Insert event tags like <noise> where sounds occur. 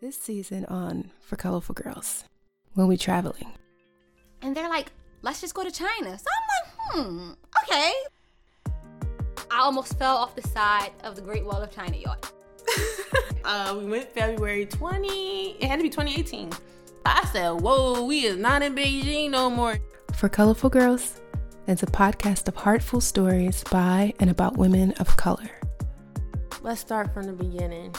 This season on For Colorful Girls, when we traveling. And they're like, let's just go to China. So I'm like, hmm, okay. I almost fell off the side of the Great Wall of China, y'all. <laughs> uh, we went February 20, it had to be 2018. I said, whoa, we is not in Beijing no more. For Colorful Girls it's a podcast of heartful stories by and about women of color. Let's start from the beginning.